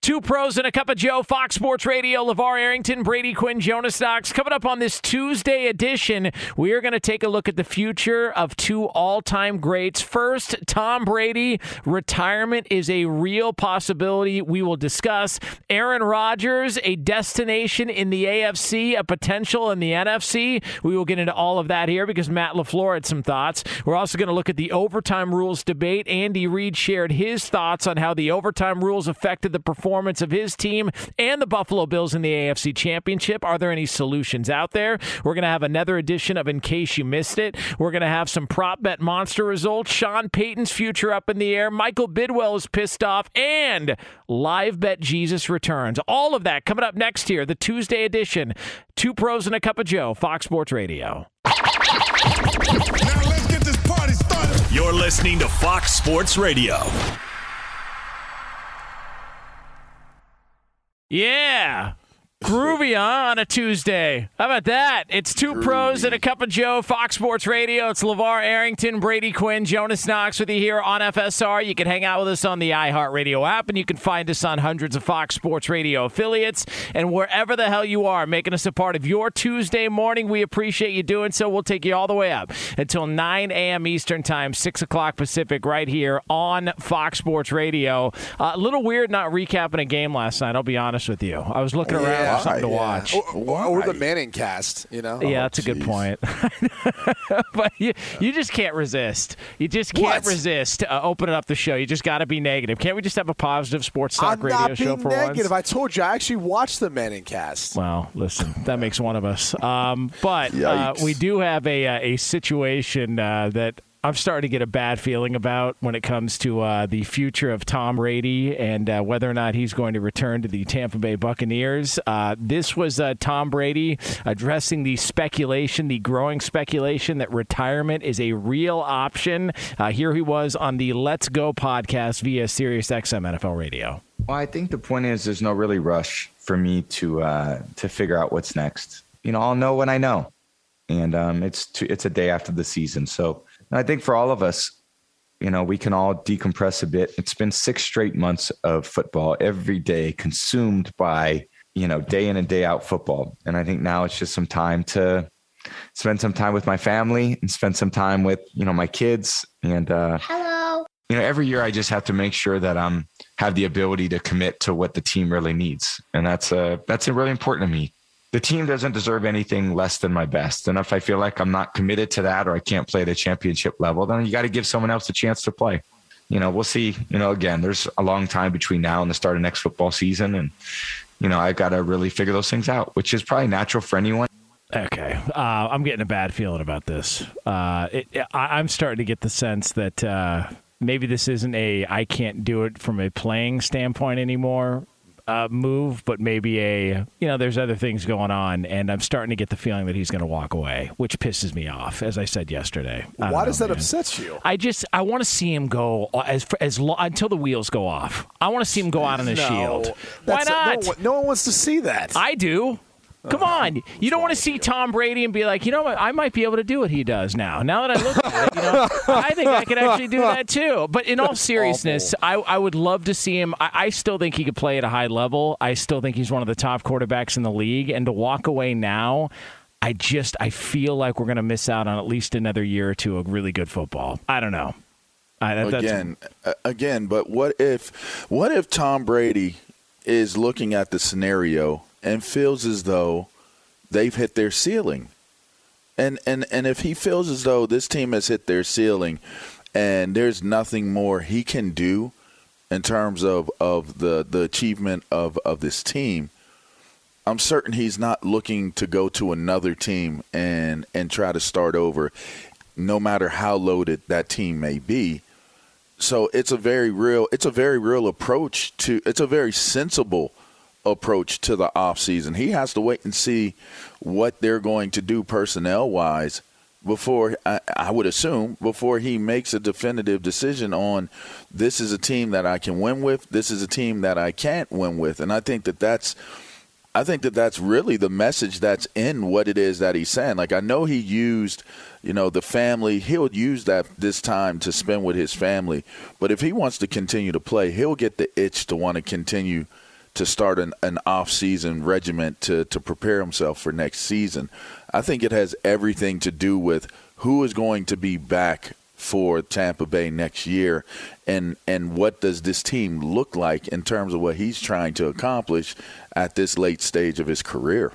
Two pros and a cup of Joe, Fox Sports Radio, LeVar Arrington, Brady Quinn, Jonas Knox. Coming up on this Tuesday edition, we are going to take a look at the future of two all time greats. First, Tom Brady. Retirement is a real possibility. We will discuss Aaron Rodgers, a destination in the AFC, a potential in the NFC. We will get into all of that here because Matt LaFleur had some thoughts. We're also going to look at the overtime rules debate. Andy Reid shared his thoughts on how the overtime rules affected the performance of his team and the Buffalo Bills in the AFC Championship. Are there any solutions out there? We're going to have another edition of In Case You Missed It. We're going to have some prop bet monster results. Sean Payton's future up in the air. Michael Bidwill is pissed off. And live bet Jesus returns. All of that coming up next here, the Tuesday edition. Two pros and a cup of Joe, Fox Sports Radio. Now let's get this party started. You're listening to Fox Sports Radio. Yeah. Groovy huh, on a Tuesday. How about that? It's two pros and a cup of Joe, Fox Sports Radio. It's LeVar Arrington, Brady Quinn, Jonas Knox with you here on FSR. You can hang out with us on the iHeartRadio app, and you can find us on hundreds of Fox Sports Radio affiliates. And wherever the hell you are, making us a part of your Tuesday morning, we appreciate you doing so. We'll take you all the way up until 9 a.m. Eastern Time, 6 o'clock Pacific, right here on Fox Sports Radio. Uh, a little weird not recapping a game last night, I'll be honest with you. I was looking around for something to yeah. watch. Or, or, or the Manning cast, you know? Yeah, that's a good point. but you, you just can't resist. You just can't What? resist uh, opening up the show. You just got to be negative. Can't we just have a positive sports talk I'm radio not show being for negative. once? I told you, I actually watched the Manning cast. Well, listen, that makes one of us. Um, but uh, we do have a uh, a situation uh, that I'm starting to get a bad feeling about when it comes to uh, the future of Tom Brady and uh, whether or not he's going to return to the Tampa Bay Buccaneers. Uh, this was uh, Tom Brady addressing the speculation, the growing speculation that retirement is a real option. Uh, here he was on the Let's Go podcast via SiriusXM NFL Radio. Well, I think the point is there's no really rush for me to uh, to figure out what's next. You know, I'll know when I know, and um, it's two, it's a day after the season. So I think for all of us, you know, we can all decompress a bit. It's been six straight months of football every day, consumed by you know day in and day out football, and I think now it's just some time to spend some time with my family and spend some time with you know my kids and uh, you know, every year I just have to make sure that I'm have the ability to commit to what the team really needs, and that's uh that's really important to me. The team doesn't deserve anything less than my best, and if I feel like I'm not committed to that or I can't play at a championship level, then you got to give someone else a chance to play. You know, we'll see. You know, again, there's a long time between now and the start of next football season, and you know, I got to really figure those things out, which is probably natural for anyone. Okay, uh, I'm getting a bad feeling about this. Uh, it, I, I'm starting to get the sense that uh, maybe this isn't a I can't do it from a playing standpoint anymore uh, move, but maybe a you know there's other things going on, and I'm starting to get the feeling that he's going to walk away, which pisses me off, as I said yesterday. I Why know, does that man. upset you? I just I want to see him go as as lo- until the wheels go off. I want to see him go out on a No, shield. Why not? No, no one wants to see that. I do. Come oh, on. You don't want to see Tom Brady and be like, you know what? I might be able to do what he does now. Now that I look at it, you know, I think I could actually do that too. But in all seriousness, I, I would love to see him. I, I still think he could play at a high level. I still think he's one of the top quarterbacks in the league. And to walk away now, I just I feel like we're going to miss out on at least another year or two of really good football. I don't know. I, that- again, again. But what if, what if Tom Brady is looking at the scenario and feels as though they've hit their ceiling, and and and if he feels as though this team has hit their ceiling, and there's nothing more he can do in terms of of the the achievement of of this team. I'm certain he's not looking to go to another team and and try to start over, no matter how loaded that team may be. So it's a very real it's a very real approach to it's a very sensible approach to the offseason. He has to wait and see what they're going to do personnel wise before I, I would assume before he makes a definitive decision on this is a team that I can win with, this is a team that I can't win with. And I think that that's I think that that's really the message that's in what it is that he's saying. Like I know he used, you know, the family. He'll use that this time to spend with his family. But if he wants to continue to play, he'll get the itch to want to continue to start an, an off-season regiment to to prepare himself for next season. I think it has everything to do with who is going to be back for Tampa Bay next year and and what does this team look like in terms of what he's trying to accomplish at this late stage of his career.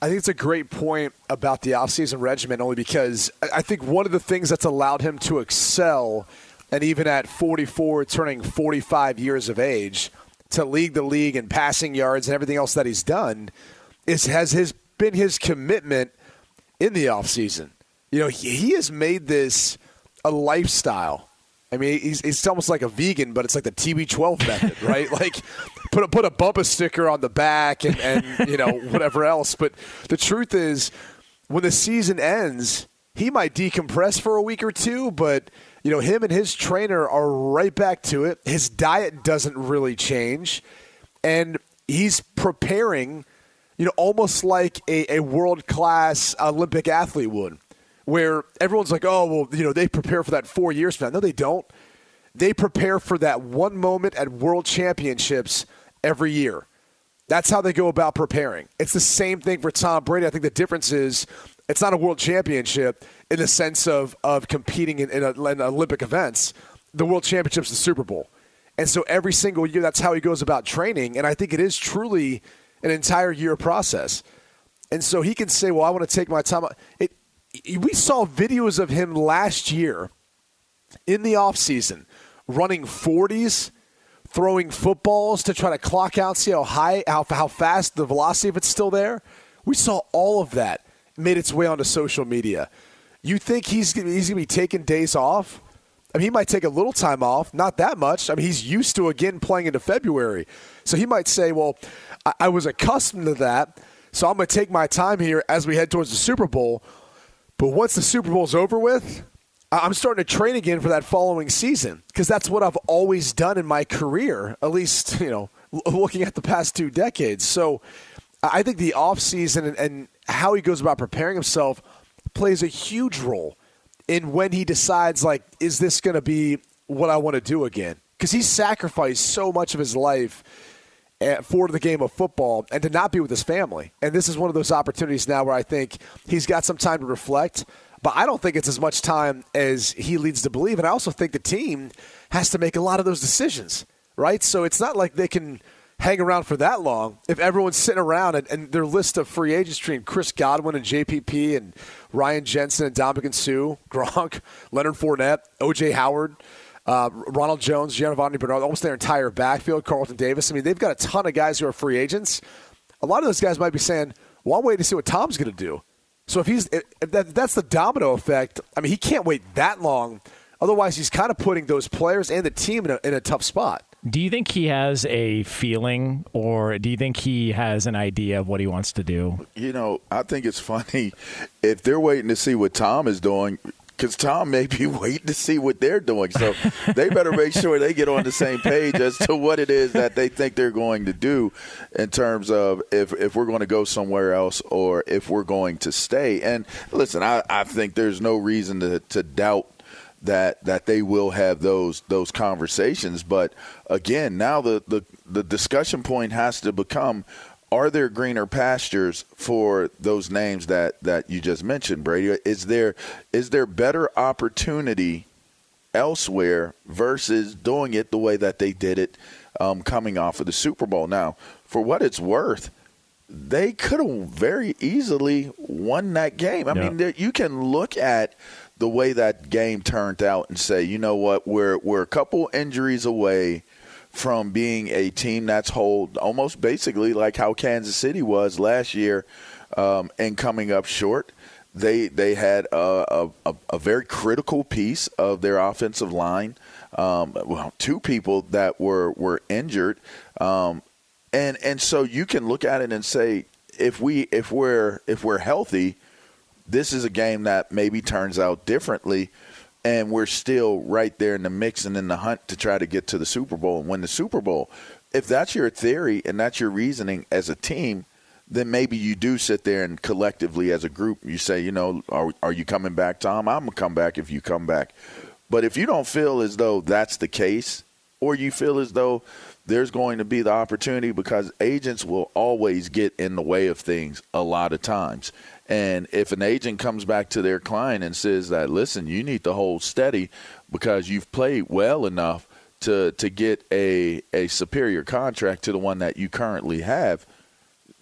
I think it's a great point about the offseason regimen only because I I think one of the things that's allowed him to excel, and even at 44, turning 45 years of age, to lead the league in passing yards and everything else that he's done, is has his been his commitment in the offseason. You know, he, he has made this a lifestyle. I mean, he's, he's almost like a vegan, but it's like the TB12 method, right? like put a, put a bumper sticker on the back and, and you know whatever else. But the truth is, when the season ends, he might decompress for a week or two, but you know him and his trainer are right back to it. His diet doesn't really change, and he's preparing, you know, almost like a, a world class Olympic athlete would where everyone's like, oh, well, you know, they prepare for that four years from now. No, they don't. They prepare for that one moment at world championships every year. That's how they go about preparing. It's the same thing for Tom Brady. I think the difference is it's not a world championship in the sense of, of competing in, in, a, in Olympic events. The world championship's the Super Bowl. And so every single year, that's how he goes about training. And I think it is truly an entire year process. And so he can say, well, I want to take my time. It, we saw videos of him last year in the offseason running 40s, throwing footballs to try to clock out, see how high, how, how fast the velocity, if it's still there. We saw all of that made its way onto social media. You think he's, he's going to be taking days off? I mean, he might take a little time off, not that much. I mean, he's used to again playing into February. So he might say, well, I, I was accustomed to that, so I'm going to take my time here as we head towards the Super Bowl. But once the Super Bowl's over with, I'm starting to train again for that following season because that's what I've always done in my career, at least, you know, looking at the past two decades. So I think the offseason and, and how he goes about preparing himself plays a huge role in when he decides, like, is this going to be what I want to do again? Because he sacrificed so much of his life eh, for the game of football and to not be with his family. And this is one of those opportunities now where I think he's got some time to reflect. But I don't think it's as much time as he leads to believe. And I also think the team has to make a lot of those decisions, right? So it's not like they can hang around for that long if everyone's sitting around and, and their list of free agents between Chris Godwin and JPP and Ryan Jensen and Ndamukong Suh, Gronk, Leonard Fournette, OJ Howard. uh, Ronald Jones, Giovanni Bernard, almost their entire backfield, Carlton Davis. I mean, they've got a ton of guys who are free agents. A lot of those guys might be saying, well, I'm waiting to see what Tom's going to do. So if he's if that, that's the domino effect, I mean, he can't wait that long. Otherwise, he's kind of putting those players and the team in a, in a tough spot. Do you think he has a feeling, or do you think he has an idea of what he wants to do? You know, I think it's funny if they're waiting to see what Tom is doing because Tom may be waiting to see what they're doing. So they better make sure they get on the same page as to what it is that they think they're going to do in terms of if, if we're going to go somewhere else or if we're going to stay. And listen, I, I think there's no reason to, to doubt that that they will have those those conversations. But again, now the, the, the discussion point has to become are there greener pastures for those names that, that you just mentioned, Brady? Is there is there better opportunity elsewhere versus doing it the way that they did it um, coming off of the Super Bowl? Now, for what it's worth, they could have very easily won that game. I yeah. mean, you can look at the way that game turned out and say, you know what, we're we're a couple injuries away from being a team that's hold almost basically like how Kansas City was last year um, and coming up short. They they had a, a, a, very critical piece of their offensive line. Um, well, two people that were were injured, um, and and so you can look at it and say if we if we're if we're healthy, this is a game that maybe turns out differently and we're still right there in the mix and in the hunt to try to get to the Super Bowl and win the Super Bowl. If that's your theory and that's your reasoning as a team, then maybe you do sit there and collectively as a group you say, you know, are are you coming back, Tom? I'm gonna come back if you come back. But if you don't feel as though that's the case, or you feel as though there's going to be the opportunity because agents will always get in the way of things a lot of times. And if an agent comes back to their client and says that, listen, you need to hold steady because you've played well enough to to get a a superior contract to the one that you currently have,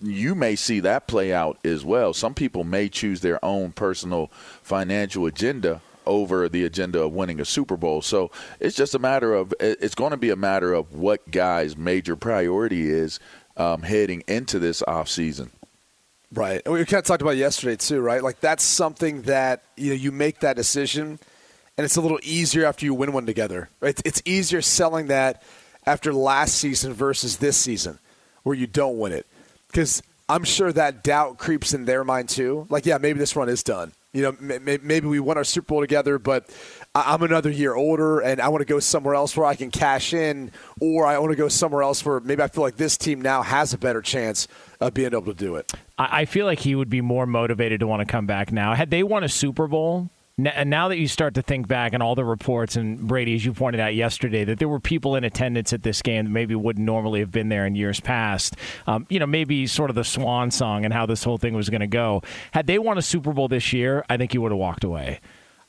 you may see that play out as well. Some people may choose their own personal financial agenda over the agenda of winning a Super Bowl. So it's just a matter of it's going to be a matter of what guys' major priority is um, heading into this off season. Right. And we kind of talked about yesterday too, right? Like that's something that you know you make that decision, and it's a little easier after you win one together. Right? It's easier selling that after last season versus this season, where you don't win it, because I'm sure that doubt creeps in their mind too. Like, yeah, maybe this run is done. You know, maybe we won our Super Bowl together, but I'm another year older and I want to go somewhere else where I can cash in, or I want to go somewhere else where maybe I feel like this team now has a better chance of being able to do it. I feel like he would be more motivated to want to come back now. Had they won a Super Bowl, now that you start to think back and all the reports, and Brady, as you pointed out yesterday, that there were people in attendance at this game that maybe wouldn't normally have been there in years past. Um, you know, maybe sort of the swan song and how this whole thing was going to go. Had they won a Super Bowl this year, I think he would have walked away.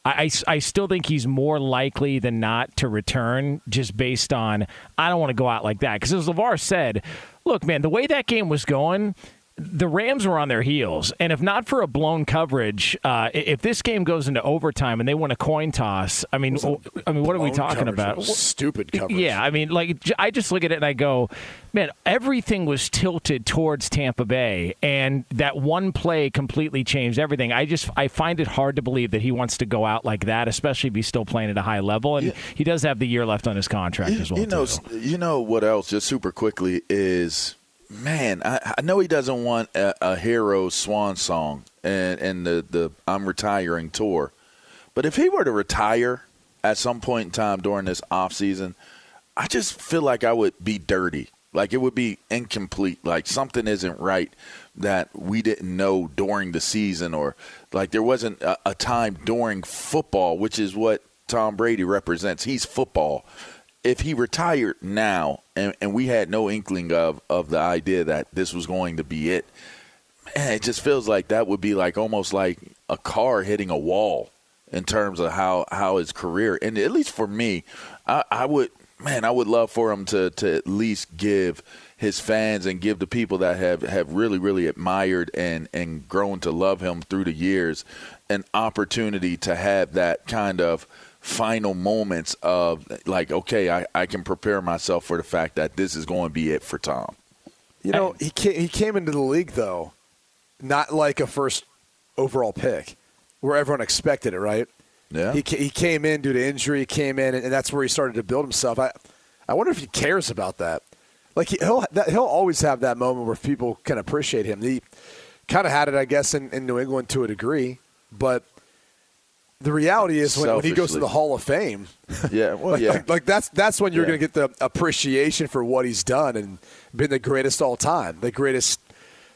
I, I, still think he's more likely than not to return just based on I don't want to go out like that. Because as LeVar said, look, man, the way that game was going, the Rams were on their heels, and if not for a blown coverage, uh, if this game goes into overtime and they win a coin toss, I mean, I mean, what are we talking about? Stupid coverage. Yeah, I mean, like I just look at it and I go, man, everything was tilted towards Tampa Bay, and that one play completely changed everything. I just I find it hard to believe that he wants to go out like that, especially if he's still playing at a high level, and yeah. he does have the year left on his contract you, as well. You know, too. you know what else? Just super quickly is man, I, I, know he doesn't want a, a hero swan song and, and the, the I'm retiring tour. But if he were to retire at some point in time during this off season, I just feel like I would be dirty. Like it would be incomplete. Like something isn't right that we didn't know during the season, or like there wasn't a, a time during football, which is what Tom Brady represents. He's football if he retired now and, and we had no inkling of, of the idea that this was going to be it, man, it just feels like that would be like almost like a car hitting a wall in terms of how, how his career and at least for me, I, I would man, I would love for him to to at least give his fans and give the people that have, have really, really admired and, and grown to love him through the years an opportunity to have that kind of – final moments of like, okay, I, I can prepare myself for the fact that this is going to be it for Tom. You know, he came, he came into the league though, not like a first overall pick, where everyone expected it, right? Yeah. He, he came in due to injury. He came in, and that's where he started to build himself. I, I wonder if he cares about that. Like he, he'll he'll always have that moment where people can appreciate him. He kind of had it, I guess, in, in New England to a degree, but the reality is when, when he goes to the Hall of Fame, Yeah, well, like, yeah. like, like that's that's when you're Yeah. going to get the appreciation for what he's done and been the greatest all time, the greatest.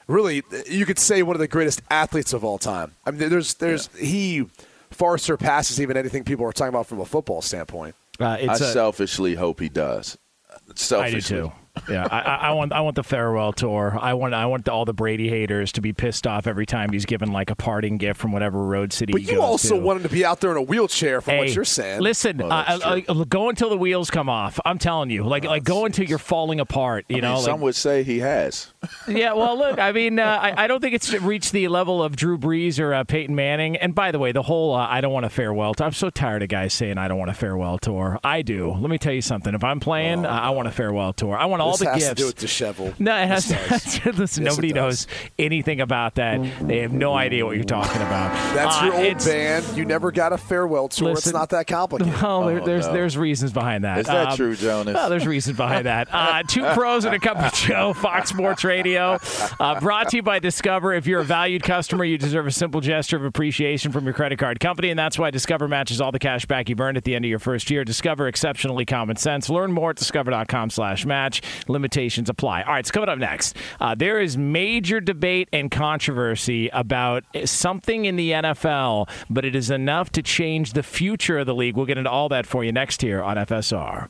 Really, you could say one of the greatest athletes of all time. I mean, there's there's he far surpasses even anything people are talking about from a football standpoint. Uh, I it's a, selfishly hope he does. I Selfishly. do too. Yeah, I, I I want I want the farewell tour. I want I want all the Brady haters to be pissed off every time he's given like a parting gift from whatever road city. But he you goes also to. want him to be out there in a wheelchair, from what you're saying. Listen, Oh, uh, uh, go until the wheels come off. I'm telling you, like like go until you're falling apart. You I know, mean, like- some would say he has. Yeah. Well, look, I mean, uh, I, I don't think it's reached the level of Drew Brees or uh, Peyton Manning. And by the way, the whole uh, I don't want a farewell. Tour. I'm so tired of guys saying I don't want a farewell tour. I do. Let me tell you something. If I'm playing, uh, I want a farewell tour. I want all this the has gifts. to do with disheveled. No, it has. This does. listen, Yes, nobody knows anything about that. They have no idea what you're talking about. That's Uh, your old band. You never got a farewell tour. it's not that complicated. Well, there, there's no. there's reasons behind that. Is that Um, true, Jonas? Well, there's reasons behind that. Uh, two pros and a cup of Joe, Fox Sports Radio, uh, brought to you by Discover. If you're a valued customer, you deserve a simple gesture of appreciation from your credit card company, and that's why Discover matches all the cash back you've earned at the end of your first year. Discover exceptionally common sense. Learn more at discover.com/match. Limitations apply. All right, it's coming up next. Uh, there is major debate and controversy about something in the NFL, but it is enough to change the future of the league. We'll get into all that for you next here on FSR.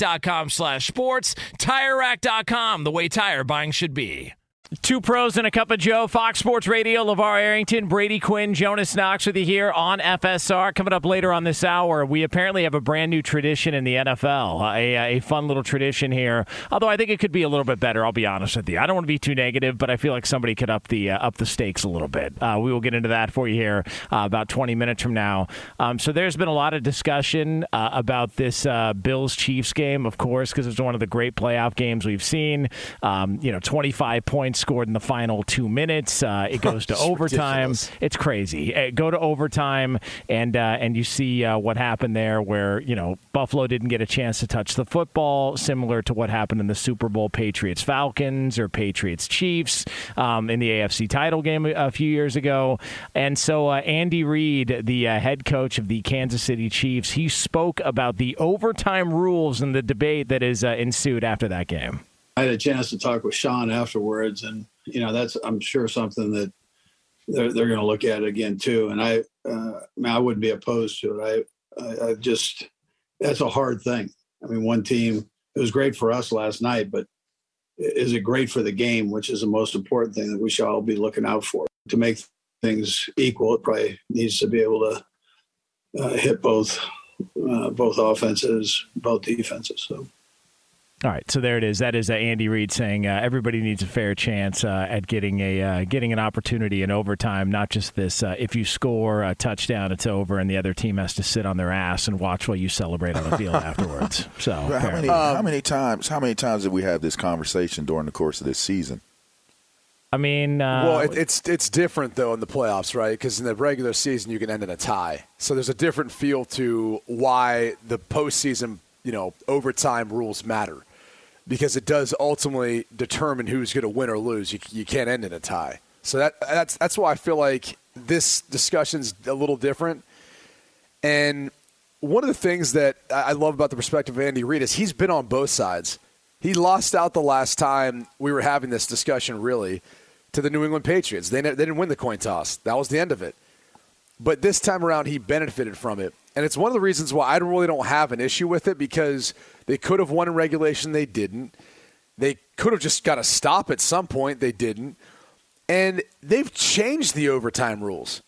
TireRack.com slash sports. TireRack.com, the way tire buying should be. Two pros and a cup of Joe. Fox Sports Radio. LeVar Arrington, Brady Quinn, Jonas Knox with you here on FSR. Coming up later on this hour, we apparently have a brand new tradition in the NFL. A, a fun little tradition here. Although I think it could be a little bit better. I'll be honest with you. I don't want to be too negative, but I feel like somebody could up the uh, up the stakes a little bit. Uh, we will get into that for you here uh, about 20 minutes from now. Um, so there's been a lot of discussion uh, about this uh, Bills Chiefs game, of course, because it's one of the great playoff games we've seen. Um, you know, 25 points scored in the final two minutes. Uh, it goes to overtime. ridiculous. It's crazy. Uh, go to overtime, and uh, and you see uh, what happened there, where you know Buffalo didn't get a chance to touch the football, similar to what happened in the Super Bowl Patriots Falcons or Patriots Chiefs um, in the AFC title game a, few years ago. And so uh, Andy Reid, the uh, head coach of the Kansas City Chiefs, he spoke about the overtime rules and the debate that is uh, ensued after that game. I had a chance to talk with Sean afterwards, and you know that's I'm sure something that they're they're going to look at again too. And I, uh, I, mean, I wouldn't be opposed to it. I, I, I just that's a hard thing. I mean, one team it was great for us last night, but is it great for the game, which is the most important thing that we should all be looking out for to make things equal? It probably needs to be able to uh, hit both uh, both offenses, both defenses. So. All right, so there it is. That is uh, Andy Reid saying uh, everybody needs a fair chance uh, at getting a uh, getting an opportunity in overtime, not just this. Uh, if you score a touchdown, it's over, and the other team has to sit on their ass and watch while you celebrate on the field afterwards. So, how many Um, how many times how many times did we have this conversation during the course of this season? I mean, uh, well, it, it's it's different though in the playoffs, right? Because in the regular season you can end in a tie, so there's a different feel to why the postseason, you know, overtime rules matter, because it does ultimately determine who's going to win or lose. You, you can't end in a tie, so that that's that's why I feel like this discussion's a little different. And one of the things that I love about the perspective of Andy Reid is he's been on both sides. He lost out the last time we were having this discussion, really, to the New England Patriots. They, they didn't win the coin toss. That was the end of it. But this time around, he benefited from it. And it's one of the reasons why I really don't have an issue with it because they could have won in regulation. They didn't. They could have just got to stop at some point. They didn't. And they've changed the overtime rules.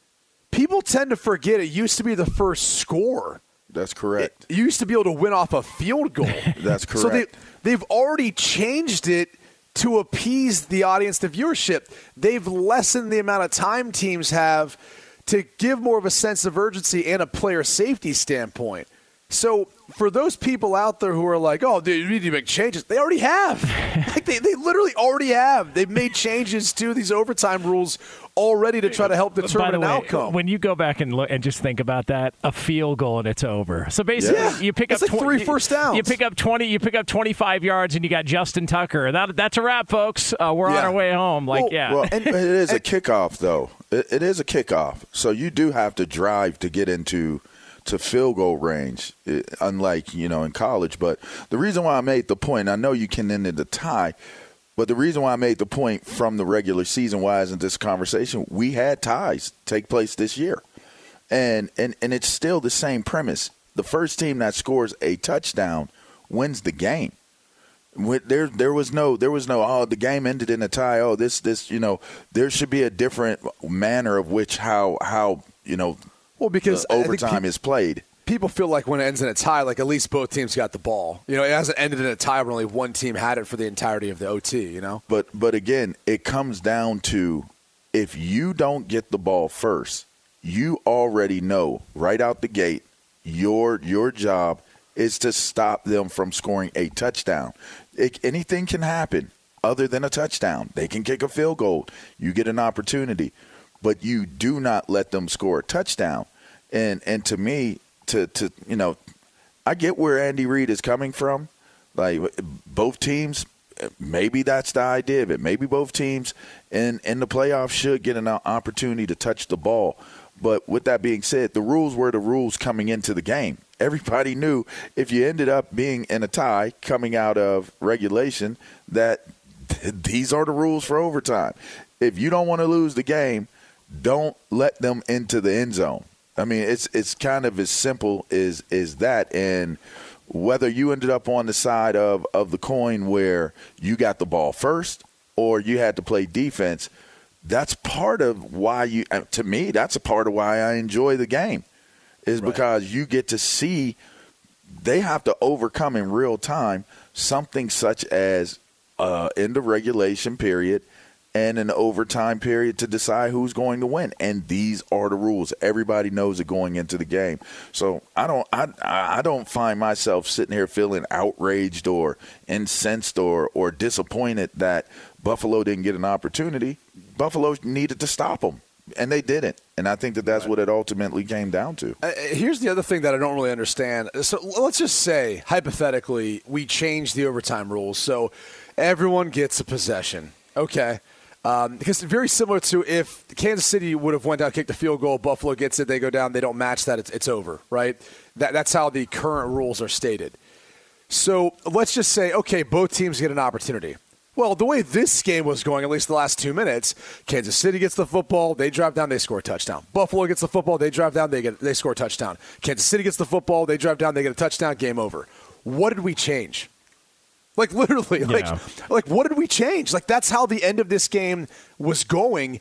People tend to forget it used to be the first score. That's correct. You used to be able to win off a field goal. That's correct. So they, they've already changed it to appease the audience, the viewership. They've lessened the amount of time teams have to give more of a sense of urgency and a player safety standpoint. So for those people out there who are like, "Oh, dude, you need to make changes," they already have. like they, they literally already have. They've made changes to these overtime rules already to try to help By determine the an way, outcome. when you go back and look and just think about that, a field goal and it's over. So basically, Yeah. you pick It's up like twen- three you- first downs. You pick up twenty. You pick up twenty-five yards, and you got Justin Tucker. That that's a wrap, folks. Uh, we're on our way home. Like, Well, yeah. Well, it is a kickoff, though. It, it is a kickoff, so you do have to drive to get into to field goal range, eh, unlike you know in college. But the reason why I made the point, I know you can end in the tie, but the reason why I made the point from the regular season, why isn't this conversation? We had ties take place this year, and and and it's still the same premise. The first team that scores a touchdown wins the game. There, there was no, there was no. Oh, the game ended in a tie. Oh, this, this, you know, there should be a different manner of which how, how, you know, well, because overtime peop- is played. people feel like when it ends in a tie, like at least both teams got the ball. You know, it hasn't ended in a tie where only one team had it for the entirety of the OT. You know, But, but again, it comes down to if you don't get the ball first, you already know right out the gate your your job is to stop them from scoring a touchdown. It, anything can happen other than a touchdown. They can kick a field goal. You get an opportunity, but you do not let them score a touchdown. And and to me, to to you know, I get where Andy Reid is coming from. Like both teams, maybe that's the idea of it. Maybe both teams in in the playoffs should get an opportunity to touch the ball. But with that being said, the rules were the rules coming into the game. Everybody knew if you ended up being in a tie coming out of regulation that these are the rules for overtime. If you don't want to lose the game, don't let them into the end zone. I mean, it's it's kind of as simple as as that. And whether you ended up on the side of of the coin where you got the ball first or you had to play defense, that's part of why you. To me, that's a part of why I enjoy the game, is because you get to see they have to overcome in real time something such as uh, end of regulation period and an overtime period to decide who's going to win. And these are the rules. Everybody knows it going into the game. So I don't I I don't find myself sitting here feeling outraged or incensed or or disappointed that Buffalo didn't get an opportunity. Buffalo needed to stop them. And they didn't. And I think that that's what it ultimately came down to. Uh, here's the other thing that I don't really understand. So let's just say, hypothetically, we change the overtime rules so everyone gets a possession. Okay. Um, because very similar to if Kansas City would have went down, kicked the field goal, Buffalo gets it, they go down, they don't match that, it's, it's over, right? That, that's how the current rules are stated. So let's just say, okay, both teams get an opportunity. Well, the way this game was going, at least the last two minutes, Kansas City gets the football, they drive down, they score a touchdown. Buffalo gets the football, they drive down, they get they score a touchdown. Kansas City gets the football, they drive down, they get a touchdown. Game over. What did we change? Like literally, like Yeah. like what did we change? Like that's how the end of this game was going.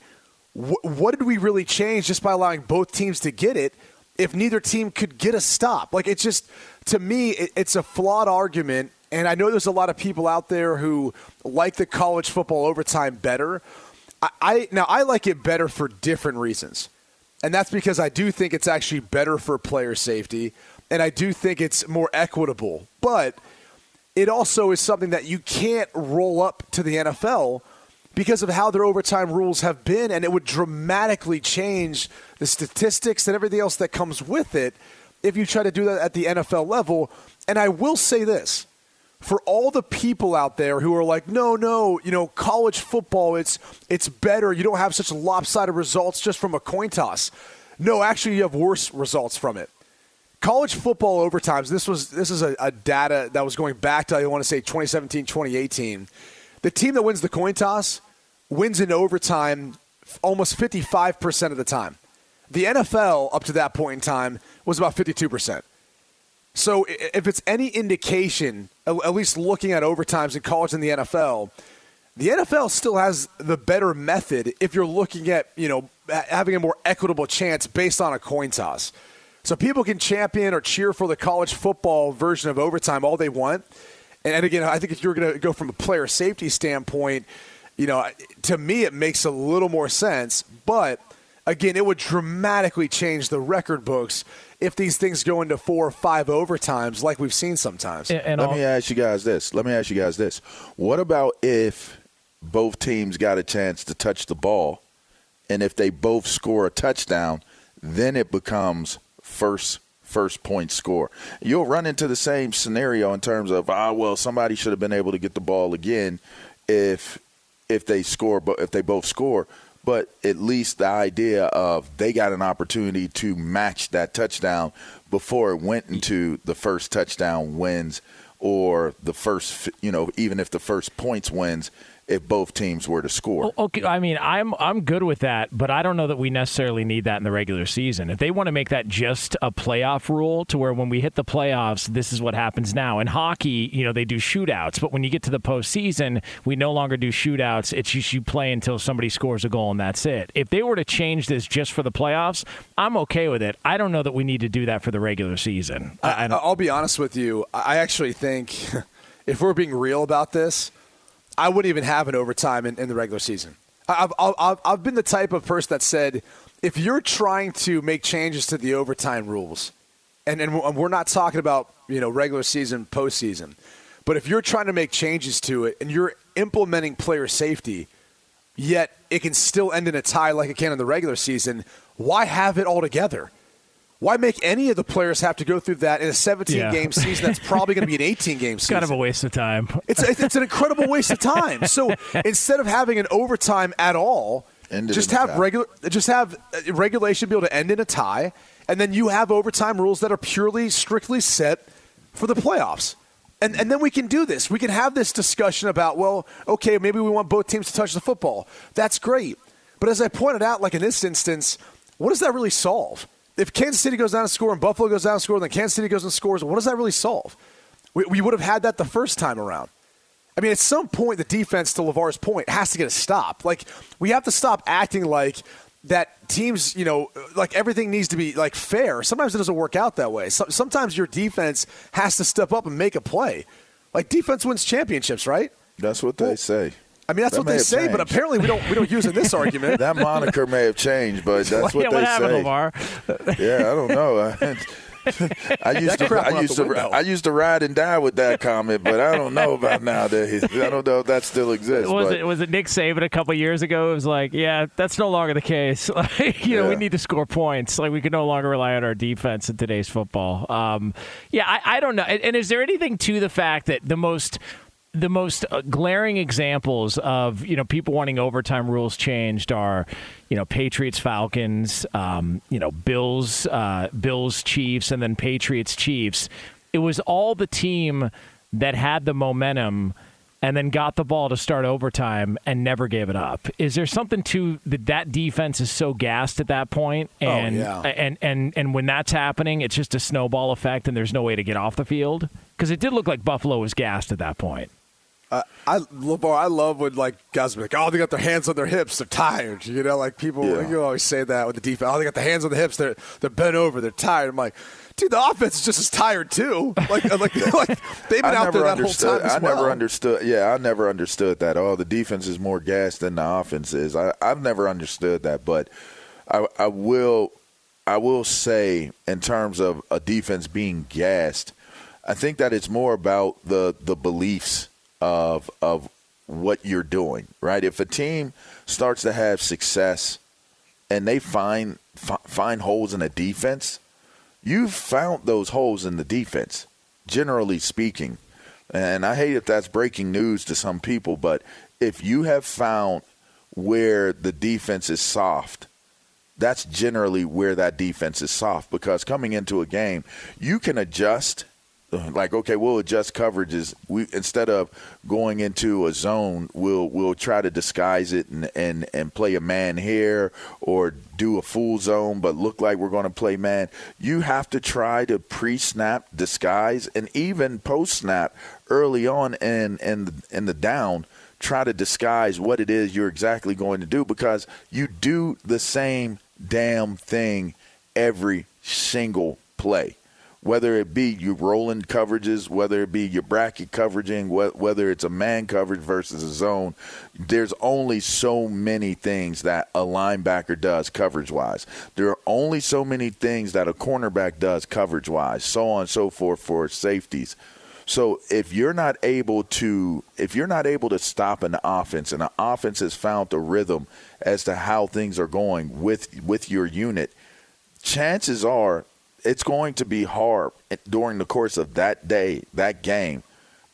Wh- what did we really change just by allowing both teams to get it? If neither team could get a stop, like it's just to me, it, it's a flawed argument. And I know there's a lot of people out there who like the college football overtime better. I, I now I like it better for different reasons, and that's because I do think it's actually better for player safety, and I do think it's more equitable. But it also is something that you can't roll up to the NFL because of how their overtime rules have been, and it would dramatically change the statistics and everything else that comes with it if you try to do that at the NFL level. And I will say this for all the people out there who are like, no, no, you know, college football, it's it's better. You don't have such lopsided results just from a coin toss. No, actually, you have worse results from it college football overtimes this was this is a, a data that was going back to i want to say 2017 2018 the team that wins the coin toss wins in overtime almost 55% of the time the nfl up to that point in time was about 52% so if it's any indication at least looking at overtimes in college and the nfl the NFL still has the better method if you're looking at, you know, having a more equitable chance based on a coin toss. So people can champion or cheer for the college football version of overtime all they want. And again, I think if you're going to go from a player safety standpoint, you know, to me it makes a little more sense. But again, it would dramatically change the record books if these things go into four or five overtimes like we've seen sometimes. Let me ask you guys this. Let me ask you guys this. What about if both teams got a chance to touch the ball, and if they both score a touchdown, then it becomes first first point score. You'll run into the same scenario in terms of ah well somebody should have been able to get the ball again if if they score but if they both score but at least the idea of they got an opportunity to match that touchdown before it went into the first touchdown wins or the first you know even if the first points wins if both teams were to score. Oh, okay, I mean, I'm I'm good with that, but I don't know that we necessarily need that in the regular season. If they want to make that just a playoff rule to where when we hit the playoffs, this is what happens now. In hockey, you know, they do shootouts, but when you get to the postseason, we no longer do shootouts. It's just you play until somebody scores a goal and that's it. If they were to change this just for the playoffs, I'm okay with it. I don't know that we need to do that for the regular season. I, I'll be honest with you. I actually think if we're being real about this, I wouldn't even have an overtime in, in the regular season. I've, I've, I've been the type of person that said if you're trying to make changes to the overtime rules, and, and we're not talking about you know regular season, postseason, but if you're trying to make changes to it and you're implementing player safety, yet it can still end in a tie like it can in the regular season, why have it all together? Why make any of the players have to go through that in a 17 Yeah. game season that's probably going to be an 18 game season? kind of a waste of time. It's, it's it's an incredible waste of time. So instead of having an overtime at all, End it just have regular, just have uh, regulation be able to end in a tie, and then you have overtime rules that are purely, strictly set for the playoffs. And and then we can do this. We can have this discussion about well, okay, maybe we want both teams to touch the football. That's great. But as I pointed out, like in this instance, what does that really solve? If Kansas City goes down and score and Buffalo goes down and score, then Kansas City goes and scores, what does that really solve? We, we would have had that the first time around. I mean, at some point, the defense, to LeVar's point, has to get a stop. Like, we have to stop acting like that teams, you know, like everything needs to be like fair. Sometimes it doesn't work out that way. So, sometimes your defense has to step up and make a play. Like, defense wins championships, right? That's what they say. I mean, that's That what they have say, but apparently we don't we don't use it in this argument. That moniker may have changed, but that's what yeah, they what happened, say. LeVar? Yeah, I don't know. I used That to, I used to, window. I used to ride and die with that comment, but I don't know about nowadays. I don't know if that still exists. was but it was it Nick Saban a couple years ago? It was like, yeah, that's no longer the case. Like, you know, we need to score points. Like, we can no longer rely on our defense in today's football. Um, yeah, I, I don't know. And, and is there anything to the fact that the most the most uh, glaring examples of you know people wanting overtime rules changed are you know Patriots Falcons um, you know Bills uh, Bills Chiefs and then Patriots Chiefs it was all the team that had the momentum and then got the ball to start overtime and never gave it up. Is there something to that? That defense is so gassed at that point, and yeah. and and and when that's happening, it's just a snowball effect, and there's no way to get off the field because it did look like Buffalo was gassed at that point. Uh, I LeVar, I love when like guys be like, oh, they got their hands on their hips, they're tired. You know, like people, Yeah. you always say that with the defense. Oh, they got the hands on the hips, they're they're bent over, they're tired. I'm like, dude, the offense is just as tired too. Like like like they've been I out there that whole understood. time I well. never understood. Yeah, I never understood that. Oh, the defense is more gas than the offense is. I, I've never understood that, but I, I will. I will say, in terms of a defense being gassed, I think that it's more about the the beliefs of of what you're doing. Right? If a team starts to have success and they find fi- find holes in a defense, you've found those holes in the defense, generally speaking. And I hate if that's breaking news to some people, but if you have found where the defense is soft, that's generally where that defense is soft because coming into a game, you can adjust. Like okay, we'll adjust coverages. We instead of going into a zone, we'll we'll try to disguise it and and, and play a man here or do a full zone, but look like we're going to play man. You have to try to pre-snap disguise and even post-snap early on in in in the down try to disguise what it is you're exactly going to do because you do the same damn thing every single play. Whether it be you rolling coverages, whether it be your bracket coveraging, wh- whether it's a man coverage versus a zone, there's only so many things that a linebacker does coverage wise. There are only so many things that a cornerback does coverage wise, so on and so forth for safeties. So if you're not able to if you're not able to stop an offense and the offense has found the rhythm as to how things are going with with your unit, chances are it's going to be hard during the course of that day, that game,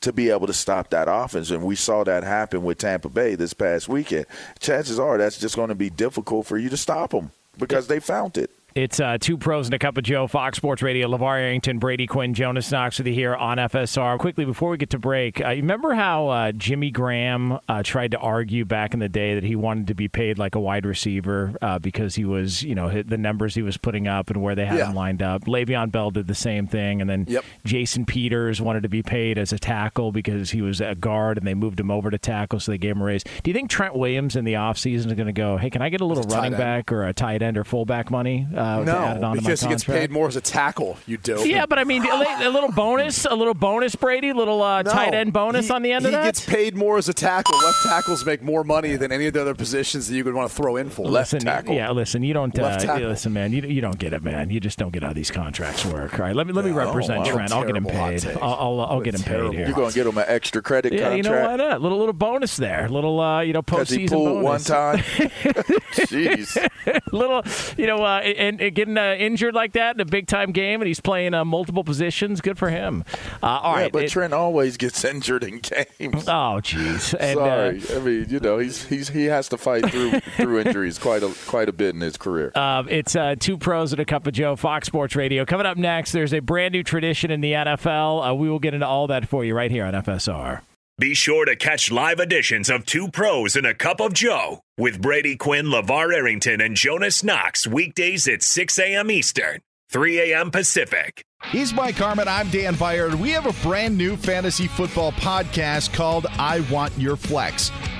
to be able to stop that offense. And we saw that happen with Tampa Bay this past weekend. Chances are that's just going to be difficult for you to stop them because they found it. It's uh, two pros and a cup of Joe, Fox Sports Radio, LeVar Arrington, Brady Quinn, Jonas Knox with you here on FSR. Quickly, before we get to break, uh, you remember how uh, Jimmy Graham uh, tried to argue back in the day that he wanted to be paid like a wide receiver uh, because he was, you know, the numbers he was putting up and where they had Yeah. him lined up. Le'Veon Bell did the same thing, and then Yep. Jason Peters wanted to be paid as a tackle because he was a guard, and they moved him over to tackle, so they gave him a raise. Do you think Trent Williams in the offseason is going to go, hey, can I get a little As a tight running end. back or a tight end or fullback money uh, to add it No, on to my because he gets paid more as a tackle. You do. Yeah, but I mean, a little bonus, a little bonus, Brady, little uh, No. tight end bonus He- on the end of that. He gets paid more as a tackle. Left tackles make more money than any of the other positions that you would want to throw in for. listen, left tackle. yeah, listen, you don't. Uh, Left tackle. listen, man, you, you don't get it, man. You just don't get how these contracts work. All right, let me let me Yeah, represent oh, wow. Trent. I'll get him paid. I'll I'll, I'll get a him paid here. You're going to get him an extra credit Yeah, you know why not? Little little bonus there. A little uh, you know because he postseason bonus. one time. Jeez. little, you know, uh, and, and getting uh, injured like that in a big time game, and he's playing uh, multiple positions. Good for him. Uh, all yeah, right, but it- Trent always gets injured in games. Oh, jeez. And, uh, Sorry, I mean, you know, he's he's he has to fight through through injuries quite a quite a bit in his career. Um, it's uh, two pros and a cup of Joe, Fox Sports Radio. Coming up next, there's a brand new tradition in the NFL. Uh, we will get into all that for you right here on FSR. Be sure to catch live editions of Two Pros and a Cup of Joe with Brady Quinn, LeVar Arrington, and Jonas Knox weekdays at 6 a.m. Eastern, 3 a.m. Pacific. He's Mike Harmon. I'm Dan Beyer. and We have a brand new fantasy football podcast called I Want Your Flex.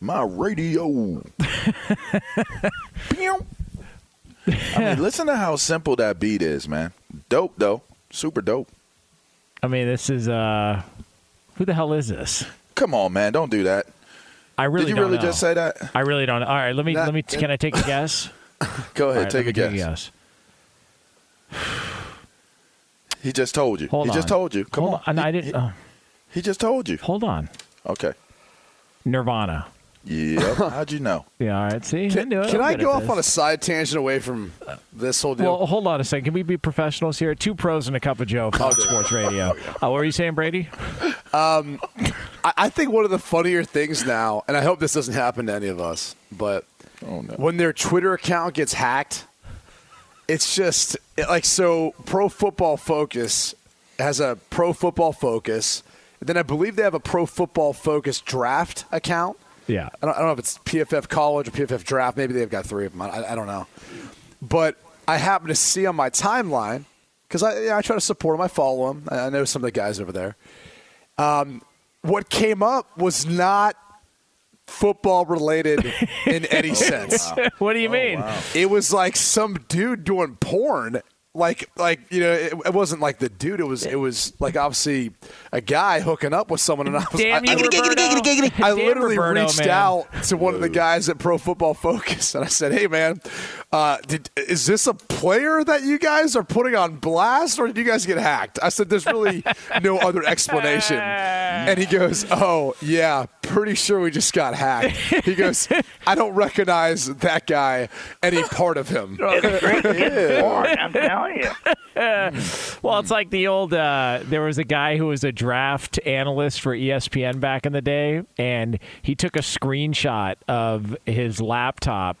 My radio. I mean, listen to how simple that beat is, man. Dope though, super dope. I mean, this is uh, who the hell is this? Come on, man, don't do that. I really Did you really know. just say that? I really don't. All right, let me Not- let me. Can I take a guess? Go ahead, right, take, a me guess. He just told you. Hold he on. just told you. Come Hold on. I didn't. uh, He just told you. hold on. Okay. Nirvana. Yep. How'd you know? Yeah. All right. See, I Can, knew it. can I'm I good go off this. on a side tangent away from this whole deal? Well, hold on a second. Can we be professionals here? Two pros and a cup of Joe, Fox Sports Radio. Uh, what were you saying, Brady? Um, I, I think one of the funnier things now, and I hope this doesn't happen to any of us, but when their Twitter account gets hacked, it's just it- like so. Pro Football Focus has a Pro Football Focus. Then I believe they have a Pro Football Focus draft account. Yeah. I don't, I don't know if it's PFF College or PFF Draft. Maybe they've got three of them. I, I don't know. But I happen to see on my timeline because I, yeah, I try to support them. I follow them. I, I know some of the guys over there. Um, what came up was not football related in any sense. what do you mean? It was like some dude doing porn. Like, like you know, it, it wasn't like the dude. It was, it was like obviously a guy hooking up with someone. And I was, Damn I, you, I, Roberto. I literally Roberto, reached man. out to one of the guys at Pro Football Focus, and I said, "Hey, man, uh, did, is this a player that you guys are putting on blast, or did you guys get hacked?" I said, "There's really no other explanation." And he goes, "Oh, yeah, pretty sure we just got hacked." He goes, "I don't recognize that guy, any part of him." You. well, it's like the old. Uh, there was a guy who was a draft analyst for ESPN back in the day, and he took a screenshot of his laptop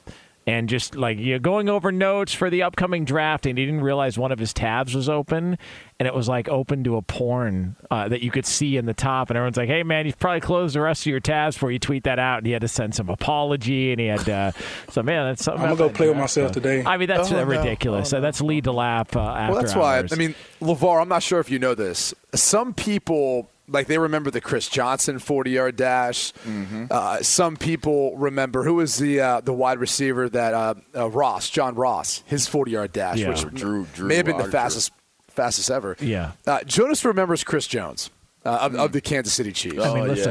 and just like you know, going over notes for the upcoming draft, and he didn't realize one of his tabs was open, and it was like open to a porn uh, that you could see in the top, and everyone's like, "Hey, man, you've probably closed the rest of your tabs before you tweet that out." And he had to send some apology, and he had uh, so man, that's something. I'm gonna go play with myself stuff. today. I mean, that's Oh, uh, no. ridiculous. Uh, That's lead to laugh uh, after Well, that's why. hours. I mean, LeVar, I'm not sure if you know this. Some people like they remember the Chris Johnson 40 yard dash. Uh, some people remember who was the uh, the wide receiver that uh, uh, Ross, John Ross, his 40 yard dash, Yeah. which Drew- Drew may have been the Roger. fastest fastest ever. Yeah. Uh, Jonas remembers Chris Jones uh, of, of the Kansas City Chiefs. I mean, Oh, listen,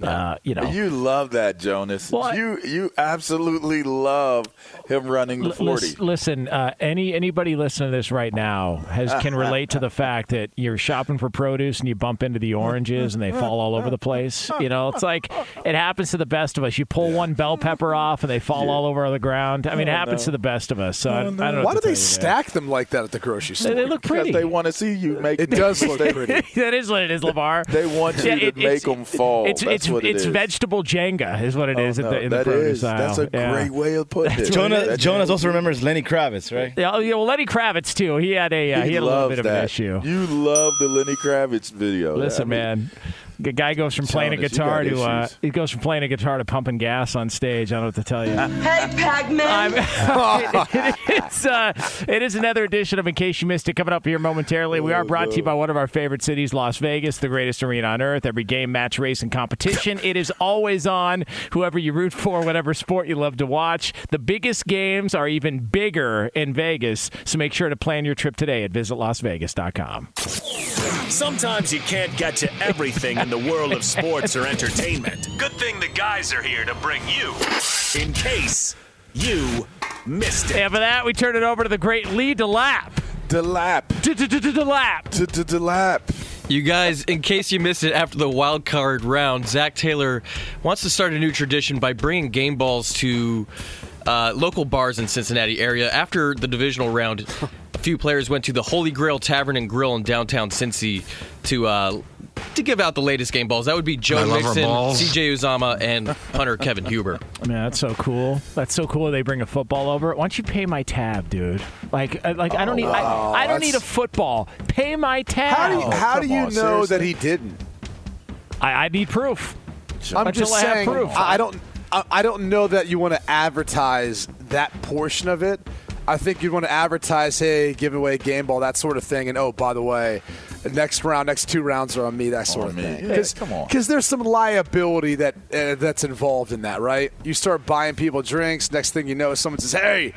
yeah. uh, you know, You love that, Jonas. Well, you you absolutely love him running the forty. lis- Listen, uh, any anybody listening to this right now has can relate to the fact that you're shopping for produce and you bump into the oranges and they fall all over the place. You know, it's like it happens to the best of us. You pull one bell pepper off and they fall all over the ground. I mean, it Oh, happens no. to the best of us. So I, I don't know. Why do they tell you there. stack them like that at the grocery store? They, they look because pretty. they want to see you make. It does look pretty. that is what it is, LeVar. They want you Yeah, to it- make them fall. It's That's it's what it it's is. vegetable Jenga is what it Oh, no, in the, in the produce is- aisle. That's a Yeah. great way of putting it. Jonas, That- Jonas also remembers Lenny Kravitz, right? Yeah, oh, yeah, well, Lenny Kravitz too. He had a uh, he, he had a little loves bit of that. an issue. You love the Lenny Kravitz video. Listen, I mean, man. The guy goes from playing a guitar to uh, he goes from playing a guitar to pumping gas on stage. I don't know what to tell you. Hey, Pac-Man. it, it's, uh, it is another edition of In Case You Missed It coming up here momentarily. We are brought to you by one of our favorite cities, Las Vegas, the greatest arena on earth. Every game, match, race, and competition. it is always on. Whoever you root for, whatever sport you love to watch. The biggest games are even bigger in Vegas, so make sure to plan your trip today at visitlasvegas.com. Sometimes you can't get to everything in the world of sports or entertainment. Good thing the guys are here to bring you in case you missed it. And for that, we turn it over to the great Lee DeLapp. DeLapp. DeLapp. DeLapp. You guys, in case you missed it after the wild card round, Zac Taylor wants to start a new tradition by bringing game balls to uh, local bars in Cincinnati area. After the divisional round, a few players went to the Holy Grail Tavern and Grill in downtown Cincy to uh, to give out the latest game balls. That would be Joe I love Mixon. C.J. Uzomah, and Hunter Kevin Huber. Man, that's so cool. That's so cool. They bring a football over. Why don't you pay my tab, dude? Like, uh, like I don't need. wow. I, I don't That's- need a football. Pay my tab. How do you, how do you know that he didn't? I, I need proof. I'm Until just I saying. proof. I I don't. I I don't know that you want to advertise that portion of it. I think you'd want to advertise, hey, give away a game ball, that sort of thing, and oh, by the way, next round, next two rounds are on me, that sort of thing. Yeah, come on. Because there's some liability that uh, that's involved in that, right? You start buying people drinks. Next thing you know, someone says, hey.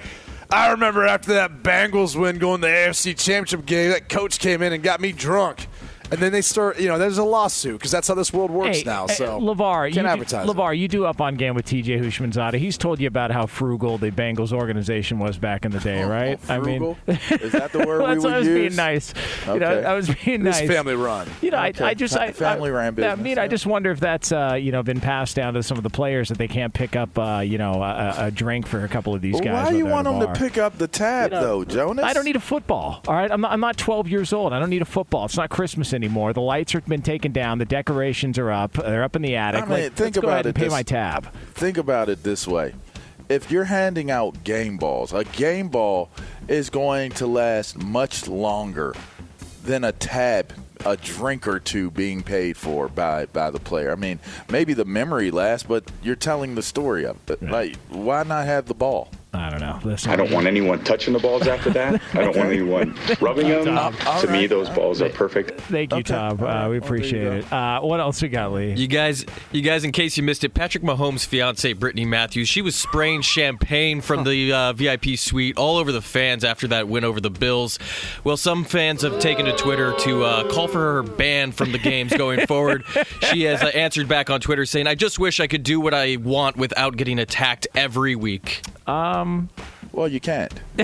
I remember after that Bengals win going to the AFC Championship game, that coach came in and got me drunk. And then they start, you know, there's a lawsuit because that's how this world works Hey, now. hey, So LeVar, you can't do, advertise. it. LeVar, you do up on game with TJ Houshmandzadeh. He's told you about how frugal the Bengals organization was back in the day, right? I mean, Oh, frugal? Is that the word we that's would why I was use? being nice. You know, Okay. I was being It's nice. family run. You know, Okay. I, I just I, family I, ran I business, mean, I just wonder if that's uh, you know been passed down to some of the players that they can't pick up uh, you know a, a drink for a couple of these Well, guys. why when you want them to pick up the tab, You know, though, Jonas? I don't need a football. All right, I'm not, I'm not 12 years old. I don't need a football. It's not Christmas anymore. The lights have been taken down. The decorations are up. They're up in the attic. I mean, Like, think about it pay this- my tab. Think about it this way: if you're handing out game balls, a game ball is going to last much longer than a tab, a drink or two being paid for by by the player. I mean, maybe the memory lasts, but you're telling the story of it. Like, why not have the ball? I don't know. Listen, I don't want anyone touching the balls after that. I don't want anyone rubbing them. Tom. to me, those balls are perfect. Thank you, Tom. Uh, we appreciate it. Uh, what else we got, Lee? You guys, you guys, in case you missed it, Patrick Mahomes' fiance Brittany Matthews, she was spraying champagne from the uh, VIP suite all over the fans after that win over the Bills. Well, some fans have taken to Twitter to uh, call for her ban from the games going forward. She has uh, answered back on Twitter saying, "I just wish I could do what I want without getting attacked every week." Um. Well, you can't.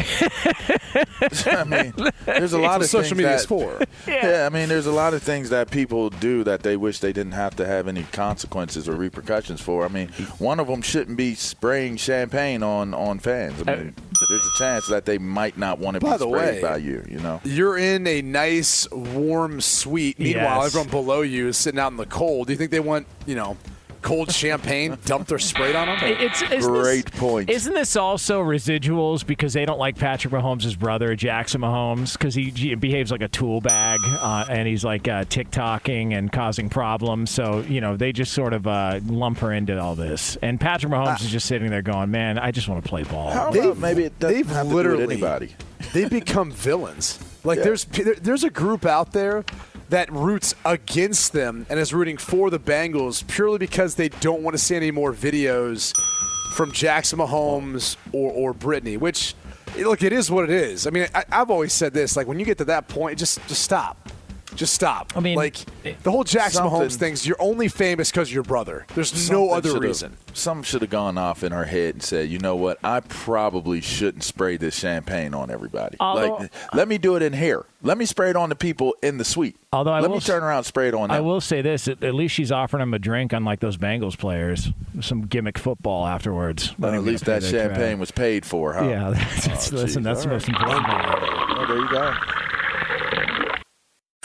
I mean, there's a lot what of social things media that, is for. Yeah. I mean, there's a lot of things that people do that they wish they didn't have to have any consequences or repercussions for. I mean, one of them shouldn't be spraying champagne on on fans. I mean, there's a chance that they might not want to By be sprayed way- by you. You know. You're in a nice, warm suite. Meanwhile, Yes. everyone below you is sitting out in the cold. Do you think they want, you know, cold champagne dumped or sprayed on them? It's, isn't this, Isn't this also residuals because they don't like Patrick Mahomes' brother, Jackson Mahomes, because he, he behaves like a tool bag uh, and he's like uh, TikToking and causing problems. So, you know, they just sort of uh, lump her into all this. And Patrick Mahomes is just sitting there going, man, I just want to play ball. How about maybe it doesn't they've have to do literally with anybody. They become villains. Like Yeah. there's there- there's a group out there that roots against them and is rooting for the Bengals purely because they don't want to see any more videos from Jackson Mahomes or or Brittany. Which look, it is what it is. I mean, I, I've always said this: like when you get to that point, just just stop. Just stop. I mean, like eh, the whole Jackson Something- Mahomes thing's you're only famous because you're brother. There's no other reason. Something should have gone off in her head and said, "You know what? I probably shouldn't spray this champagne on everybody. Although- like, let me do it in here. Let me spray it on the people in the suite. Although I let will me turn around and spray it on I will say this: at, at least she's offering him a drink, unlike those Bengals players. Some gimmick football afterwards. Well, at least that champagne was paid for, huh? Yeah, that's, Oh, listen, geez. that's the All most important. thing. Well, there you go.